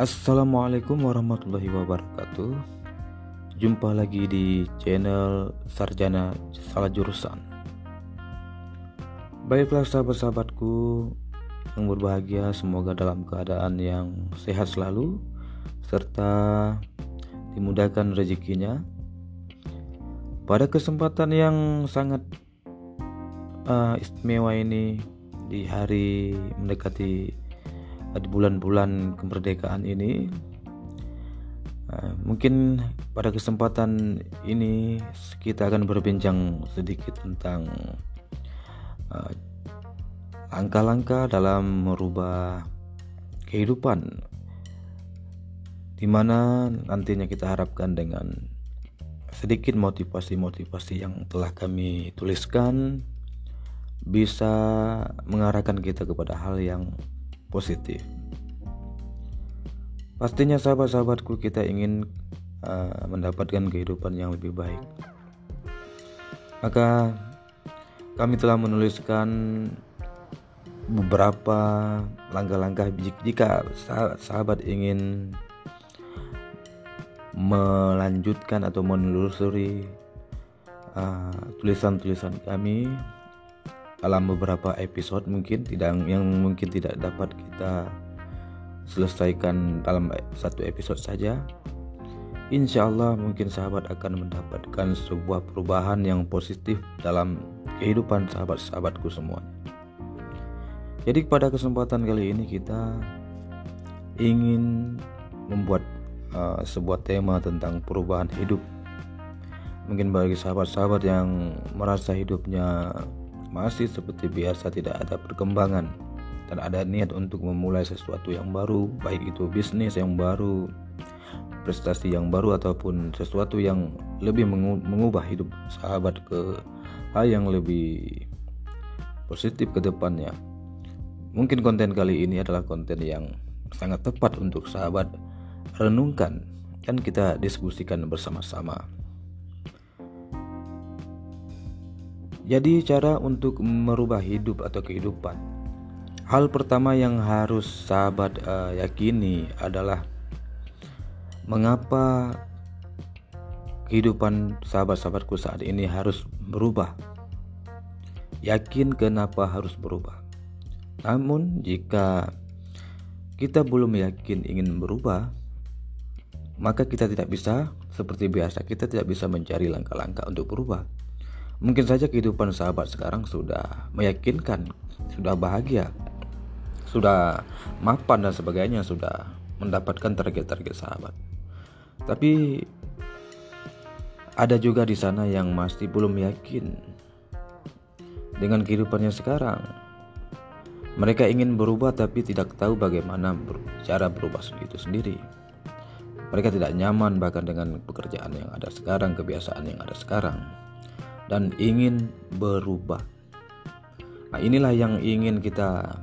Assalamualaikum warahmatullahi wabarakatuh. Jumpa lagi di channel Sarjana Salah Jurusan. Baiklah sahabat-sahabatku yang berbahagia Semoga dalam keadaan yang sehat selalu Serta dimudahkan rezekinya. Pada kesempatan yang sangat uh, istimewa ini Di hari mendekati di bulan-bulan kemerdekaan ini uh, mungkin pada kesempatan ini kita akan berbincang sedikit tentang uh, langkah-langkah dalam merubah kehidupan. Di mana nantinya kita harapkan dengan sedikit motivasi-motivasi yang telah kami tuliskan bisa mengarahkan kita kepada hal yang positif. Pastinya sahabat-sahabatku kita ingin uh, mendapatkan kehidupan yang lebih baik. Maka kami telah menuliskan beberapa langkah-langkah jika sahabat ingin melanjutkan atau menelusuri uh, tulisan-tulisan uh, kami dalam beberapa episode mungkin tidak yang mungkin tidak dapat kita selesaikan dalam satu episode saja Insya Allah mungkin sahabat akan mendapatkan sebuah perubahan yang positif dalam kehidupan sahabat-sahabatku semua. Jadi pada kesempatan kali ini kita ingin membuat uh, sebuah tema tentang perubahan hidup. Mungkin bagi sahabat-sahabat yang merasa hidupnya masih seperti biasa tidak ada perkembangan dan ada niat untuk memulai sesuatu yang baru, baik itu bisnis yang baru, prestasi yang baru ataupun sesuatu yang lebih mengubah hidup sahabat ke hal yang lebih positif ke depannya. Mungkin konten kali ini adalah konten yang sangat tepat untuk sahabat renungkan dan kita diskusikan bersama-sama. Jadi cara untuk merubah hidup atau kehidupan. Hal pertama yang harus sahabat uh, yakini adalah mengapa kehidupan sahabat-sahabatku saat ini harus berubah. Yakin kenapa harus berubah. Namun jika kita belum yakin ingin berubah, maka kita tidak bisa seperti biasa, kita tidak bisa mencari langkah-langkah untuk berubah. Mungkin saja kehidupan sahabat sekarang sudah meyakinkan, sudah bahagia, sudah mapan dan sebagainya, sudah mendapatkan target-target sahabat. Tapi ada juga di sana yang masih belum yakin dengan kehidupannya sekarang. Mereka ingin berubah tapi tidak tahu bagaimana cara berubah itu sendiri. Mereka tidak nyaman bahkan dengan pekerjaan yang ada sekarang, kebiasaan yang ada sekarang dan ingin berubah. Nah, inilah yang ingin kita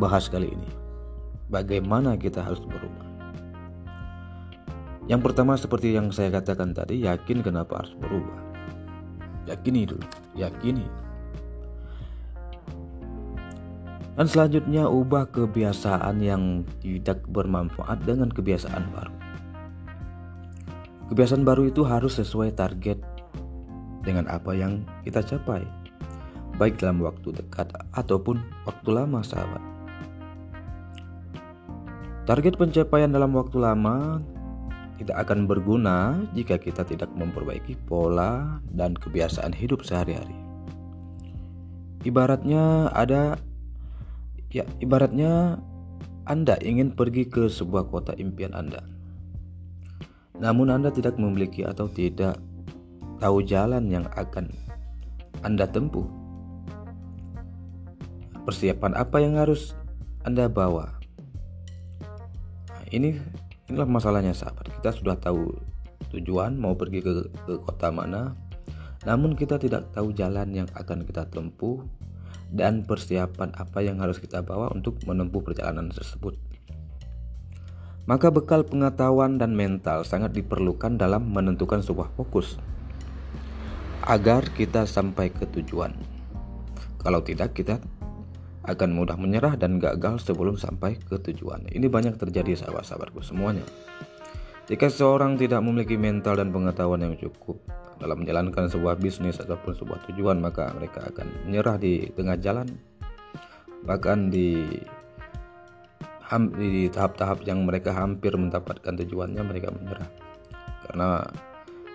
bahas kali ini. Bagaimana kita harus berubah? Yang pertama seperti yang saya katakan tadi, yakin kenapa harus berubah. Yakini dulu, yakini. Dan selanjutnya ubah kebiasaan yang tidak bermanfaat dengan kebiasaan baru. Kebiasaan baru itu harus sesuai target dengan apa yang kita capai, baik dalam waktu dekat ataupun waktu lama, sahabat. Target pencapaian dalam waktu lama tidak akan berguna jika kita tidak memperbaiki pola dan kebiasaan hidup sehari-hari. Ibaratnya ada ya ibaratnya Anda ingin pergi ke sebuah kota impian Anda. Namun Anda tidak memiliki atau tidak tahu jalan yang akan Anda tempuh. Persiapan apa yang harus Anda bawa? Nah, ini inilah masalahnya sahabat. Kita sudah tahu tujuan mau pergi ke, ke kota mana, namun kita tidak tahu jalan yang akan kita tempuh dan persiapan apa yang harus kita bawa untuk menempuh perjalanan tersebut. Maka bekal pengetahuan dan mental sangat diperlukan dalam menentukan sebuah fokus agar kita sampai ke tujuan. Kalau tidak, kita akan mudah menyerah dan gagal sebelum sampai ke tujuan. Ini banyak terjadi sahabat-sahabatku semuanya. Jika seorang tidak memiliki mental dan pengetahuan yang cukup dalam menjalankan sebuah bisnis ataupun sebuah tujuan, maka mereka akan menyerah di tengah jalan, bahkan di di tahap-tahap yang mereka hampir mendapatkan tujuannya, mereka menyerah karena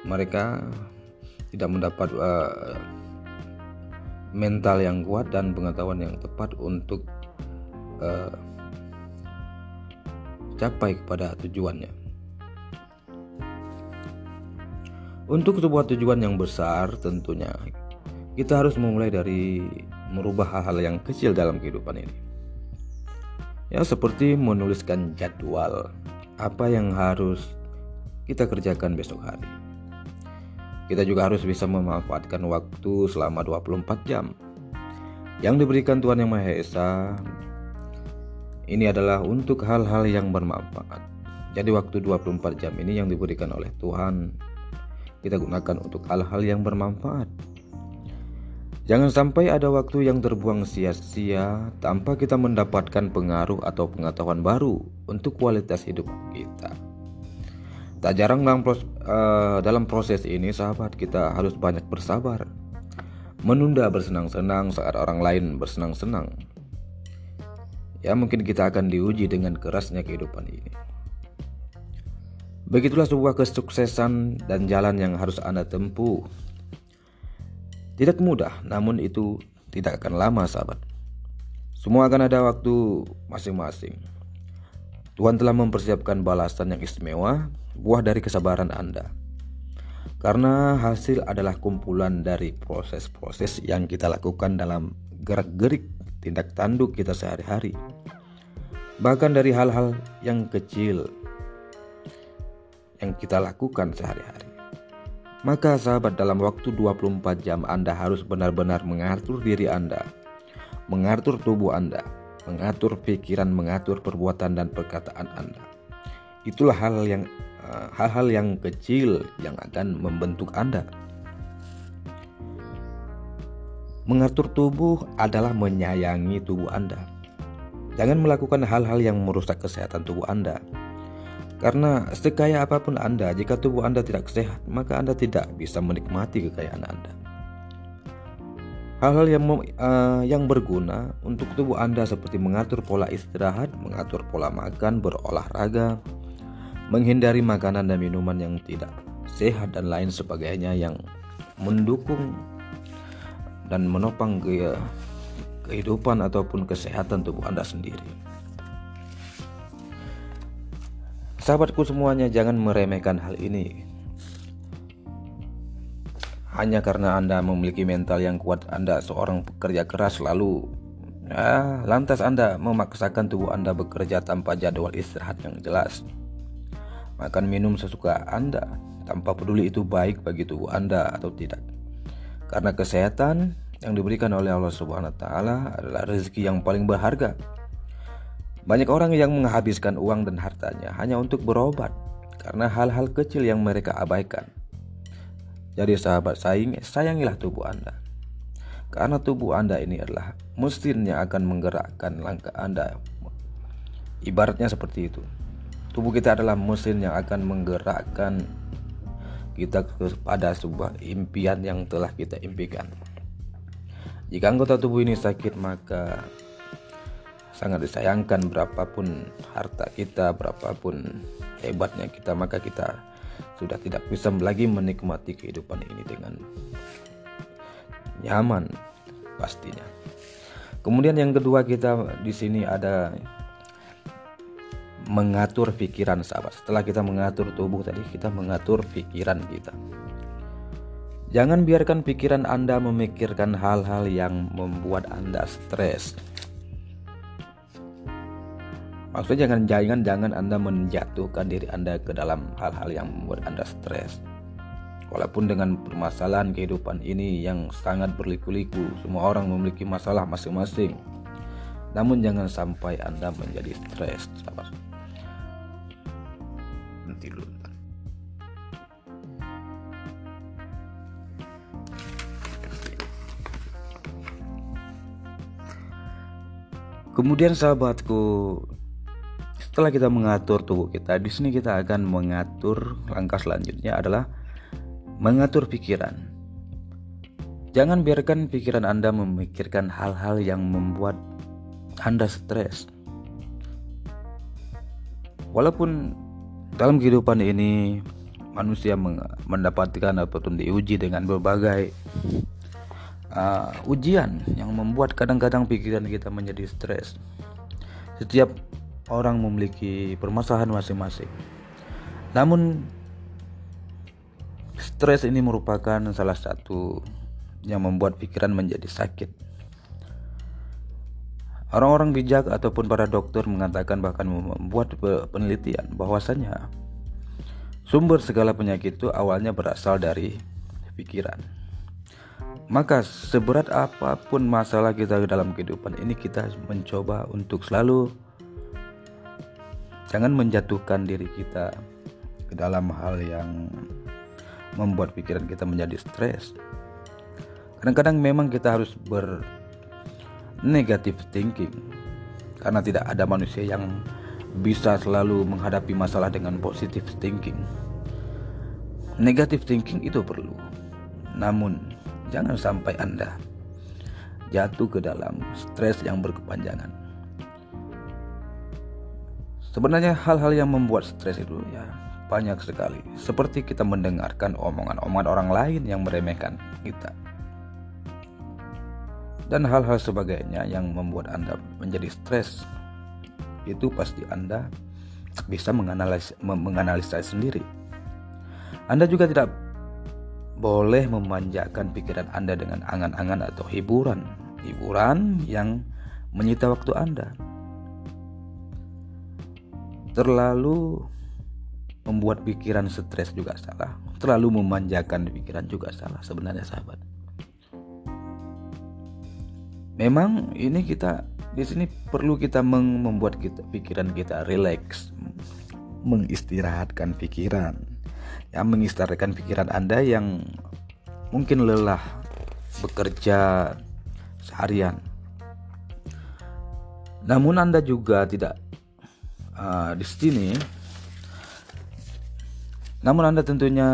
mereka tidak mendapat uh, mental yang kuat dan pengetahuan yang tepat untuk uh, capai kepada tujuannya. Untuk sebuah tujuan yang besar, tentunya kita harus memulai dari merubah hal-hal yang kecil dalam kehidupan ini. Ya, seperti menuliskan jadwal apa yang harus kita kerjakan besok hari kita juga harus bisa memanfaatkan waktu selama 24 jam yang diberikan Tuhan Yang Maha Esa. Ini adalah untuk hal-hal yang bermanfaat. Jadi waktu 24 jam ini yang diberikan oleh Tuhan kita gunakan untuk hal-hal yang bermanfaat. Jangan sampai ada waktu yang terbuang sia-sia tanpa kita mendapatkan pengaruh atau pengetahuan baru untuk kualitas hidup kita. Tak jarang dalam proses, uh, dalam proses ini sahabat kita harus banyak bersabar. Menunda bersenang-senang saat orang lain bersenang-senang. Ya mungkin kita akan diuji dengan kerasnya kehidupan ini. Begitulah sebuah kesuksesan dan jalan yang harus Anda tempuh. Tidak mudah, namun itu tidak akan lama sahabat. Semua akan ada waktu masing-masing. Tuhan telah mempersiapkan balasan yang istimewa buah dari kesabaran Anda. Karena hasil adalah kumpulan dari proses-proses yang kita lakukan dalam gerak-gerik tindak tanduk kita sehari-hari. Bahkan dari hal-hal yang kecil yang kita lakukan sehari-hari. Maka sahabat dalam waktu 24 jam Anda harus benar-benar mengatur diri Anda, mengatur tubuh Anda, mengatur pikiran, mengatur perbuatan dan perkataan Anda. Itulah hal yang Eh, hal-hal yang kecil yang akan membentuk Anda. Mengatur tubuh adalah menyayangi tubuh Anda. Jangan melakukan hal-hal yang merusak kesehatan tubuh Anda. Karena sekaya apa pun Anda, jika tubuh Anda tidak sehat, maka Anda tidak bisa menikmati kekayaan Anda. Hal-hal yang uh, yang berguna untuk tubuh Anda seperti mengatur pola istirahat, mengatur pola makan, berolahraga, menghindari makanan dan minuman yang tidak sehat dan lain sebagainya yang mendukung dan menopang ke kehidupan ataupun kesehatan tubuh Anda sendiri. Sahabatku semuanya jangan meremehkan hal ini. Hanya karena Anda memiliki mental yang kuat, Anda seorang pekerja keras lalu ya, lantas Anda memaksakan tubuh Anda bekerja tanpa jadwal istirahat yang jelas. Makan minum sesuka Anda tanpa peduli itu baik bagi tubuh Anda atau tidak. Karena kesehatan yang diberikan oleh Allah Subhanahu wa taala adalah rezeki yang paling berharga. Banyak orang yang menghabiskan uang dan hartanya hanya untuk berobat karena hal-hal kecil yang mereka abaikan. Jadi sahabat sayang, sayangilah tubuh Anda. Karena tubuh Anda ini adalah mesin yang akan menggerakkan langkah Anda. Ibaratnya seperti itu. Tubuh kita adalah mesin yang akan menggerakkan kita kepada sebuah impian yang telah kita impikan. Jika anggota tubuh ini sakit, maka sangat disayangkan berapapun harta kita, berapapun hebatnya kita, maka kita sudah tidak bisa lagi menikmati kehidupan ini dengan nyaman pastinya. Kemudian yang kedua kita di sini ada mengatur pikiran sahabat. Setelah kita mengatur tubuh tadi, kita mengatur pikiran kita. Jangan biarkan pikiran Anda memikirkan hal-hal yang membuat Anda stres. Maksudnya jangan jangan jangan Anda menjatuhkan diri Anda ke dalam hal-hal yang membuat Anda stres. Walaupun dengan permasalahan kehidupan ini yang sangat berliku-liku, semua orang memiliki masalah masing-masing. Namun jangan sampai Anda menjadi stres, sahabat. kemudian sahabatku setelah kita mengatur tubuh kita di sini kita akan mengatur langkah selanjutnya adalah mengatur pikiran jangan biarkan pikiran Anda memikirkan hal-hal yang membuat Anda stres walaupun dalam kehidupan ini manusia mendapatkan ataupun diuji dengan berbagai uh, ujian yang membuat kadang-kadang pikiran kita menjadi stres. Setiap orang memiliki permasalahan masing-masing. Namun stres ini merupakan salah satu yang membuat pikiran menjadi sakit. Orang-orang bijak ataupun para dokter mengatakan bahkan membuat penelitian bahwasanya Sumber segala penyakit itu awalnya berasal dari pikiran. Maka seberat apa pun masalah kita dalam kehidupan ini kita mencoba untuk selalu jangan menjatuhkan diri kita ke dalam hal yang membuat pikiran kita menjadi stres. Kadang-kadang memang kita harus ber negative thinking karena tidak ada manusia yang bisa selalu menghadapi masalah dengan positive thinking. Negative thinking itu perlu, namun jangan sampai Anda jatuh ke dalam stres yang berkepanjangan. Sebenarnya hal-hal yang membuat stres itu ya banyak sekali. Seperti kita mendengarkan omongan-omongan orang lain yang meremehkan kita. Dan hal-hal sebagainya yang membuat Anda menjadi stres itu pasti Anda bisa menganalisis, menganalisa sendiri. Anda juga tidak boleh memanjakan pikiran Anda dengan angan-angan atau hiburan. Hiburan yang menyita waktu Anda. Terlalu membuat pikiran stres juga salah. Terlalu memanjakan pikiran juga salah sebenarnya sahabat. Memang ini kita di sini perlu kita membuat kita pikiran kita rileks, mengistirahatkan pikiran, ya mengistirahatkan pikiran Anda yang mungkin lelah bekerja seharian. Namun Anda juga tidak uh, di sini. Namun Anda tentunya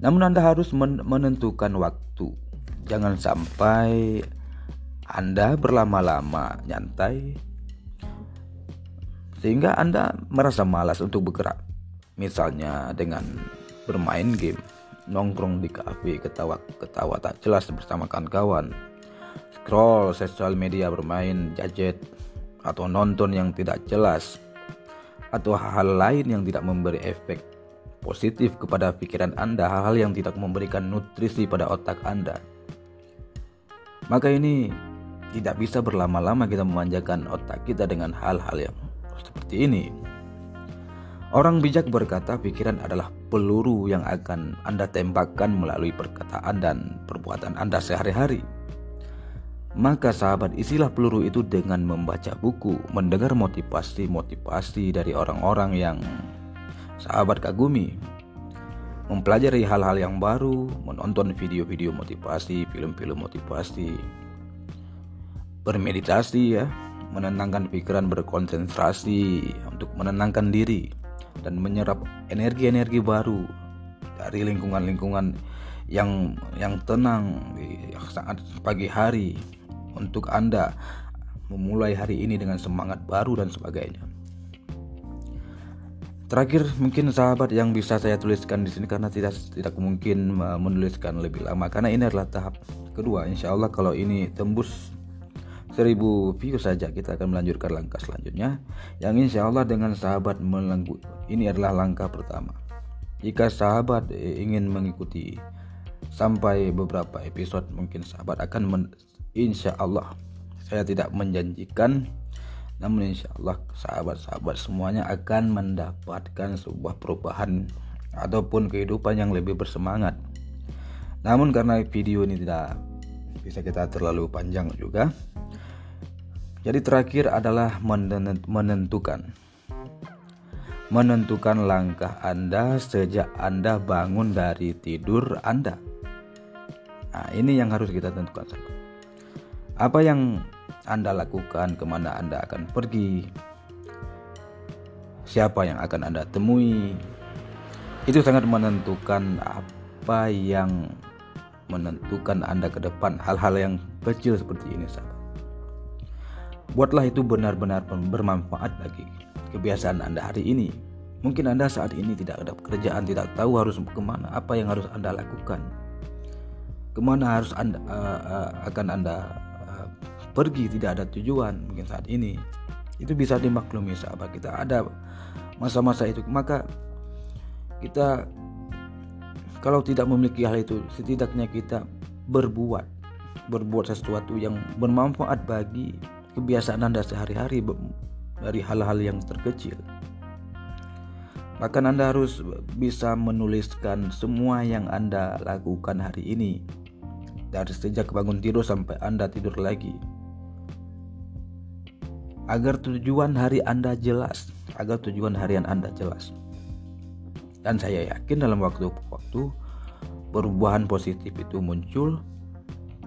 namun Anda harus menentukan waktu Jangan sampai Anda berlama-lama nyantai sehingga Anda merasa malas untuk bergerak. Misalnya dengan bermain game, nongkrong di kafe, ketawa-ketawa tak jelas bersama kawan-kawan, scroll sosial media bermain gadget atau nonton yang tidak jelas atau hal lain yang tidak memberi efek positif kepada pikiran Anda, hal-hal yang tidak memberikan nutrisi pada otak Anda. Maka ini tidak bisa berlama-lama kita memanjakan otak kita dengan hal-hal yang seperti ini. Orang bijak berkata pikiran adalah peluru yang akan Anda tembakkan melalui perkataan dan perbuatan Anda sehari-hari. Maka sahabat isilah peluru itu dengan membaca buku, mendengar motivasi-motivasi dari orang-orang yang sahabat kagumi, mempelajari hal-hal yang baru, menonton video-video motivasi, film-film motivasi, bermeditasi ya, menenangkan pikiran, berkonsentrasi untuk menenangkan diri dan menyerap energi-energi baru dari lingkungan-lingkungan yang yang tenang di saat pagi hari untuk Anda memulai hari ini dengan semangat baru dan sebagainya. Terakhir mungkin sahabat yang bisa saya tuliskan di sini karena tidak tidak mungkin menuliskan lebih lama karena ini adalah tahap kedua. Insya Allah kalau ini tembus 1000 view saja kita akan melanjutkan langkah selanjutnya yang insya Allah dengan sahabat melenggu ini adalah langkah pertama. Jika sahabat ingin mengikuti sampai beberapa episode mungkin sahabat akan men, insya Allah saya tidak menjanjikan namun insya Allah sahabat-sahabat semuanya akan mendapatkan sebuah perubahan ataupun kehidupan yang lebih bersemangat. Namun karena video ini tidak bisa kita terlalu panjang juga. Jadi terakhir adalah menentukan menentukan langkah Anda sejak Anda bangun dari tidur Anda. Nah, ini yang harus kita tentukan sahabat. Apa yang Anda lakukan, ke mana Anda akan pergi, siapa yang akan Anda temui, itu sangat menentukan apa yang menentukan Anda ke depan hal-hal yang kecil seperti ini sahabat. Buatlah itu benar-benar bermanfaat bagi kebiasaan Anda hari ini. Mungkin Anda saat ini tidak ada pekerjaan, tidak tahu harus ke mana, apa yang harus Anda lakukan, ke mana harus Anda uh, uh, akan Anda pergi, tidak ada tujuan mungkin saat ini. Itu bisa dimaklumi sahabat kita. Ada masa-masa itu. Maka kita kalau tidak memiliki hal itu setidaknya kita berbuat berbuat sesuatu yang bermanfaat bagi kebiasaan Anda sehari-hari dari hal-hal yang terkecil. Bahkan Anda harus bisa menuliskan semua yang Anda lakukan hari ini. Dari sejak bangun tidur sampai Anda tidur lagi agar tujuan hari Anda jelas agar tujuan harian Anda jelas. Dan saya yakin dalam waktu-waktu perubahan positif itu muncul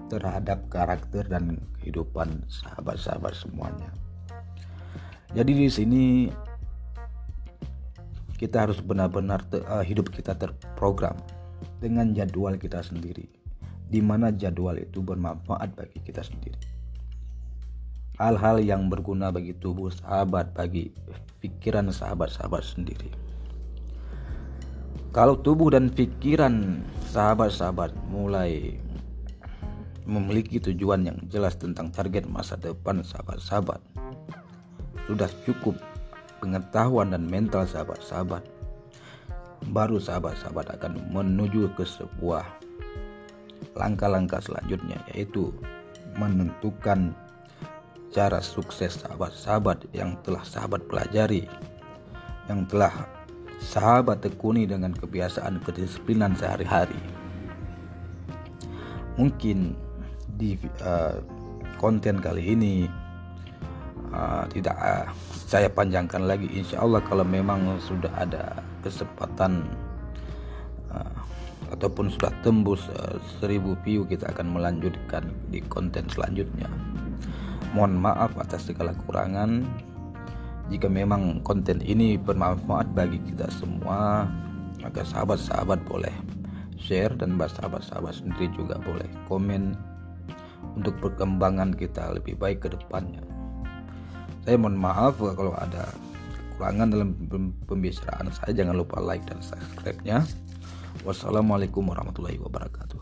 terhadap karakter dan kehidupan sahabat-sahabat semuanya. Jadi di sini kita harus benar-benar uh, hidup kita terprogram dengan jadwal kita sendiri, di mana jadwal itu bermanfaat bagi kita sendiri hal-hal yang berguna bagi tubuh sahabat, bagi pikiran sahabat-sahabat sendiri. Kalau tubuh dan pikiran sahabat-sahabat mulai memiliki tujuan yang jelas tentang target masa depan sahabat-sahabat, sudah cukup pengetahuan dan mental sahabat-sahabat, baru sahabat-sahabat akan menuju ke sebuah langkah-langkah selanjutnya, yaitu menentukan cara sukses sahabat-sahabat yang telah sahabat pelajari, yang telah sahabat tekuni dengan kebiasaan kedisiplinan sehari-hari. Mungkin di uh, konten kali ini uh, tidak uh, saya panjangkan lagi. Insya Allah kalau memang sudah ada kesempatan uh, ataupun sudah tembus uh, 1000 view kita akan melanjutkan di konten selanjutnya. Mohon maaf atas segala kekurangan. Jika memang konten ini bermanfaat bagi kita semua, maka sahabat-sahabat boleh share dan sahabat-sahabat sendiri juga boleh komen untuk perkembangan kita lebih baik ke depannya. Saya mohon maaf kalau ada kekurangan dalam pembicaraan saya. Jangan lupa like dan subscribe-nya. Wassalamualaikum warahmatullahi wabarakatuh.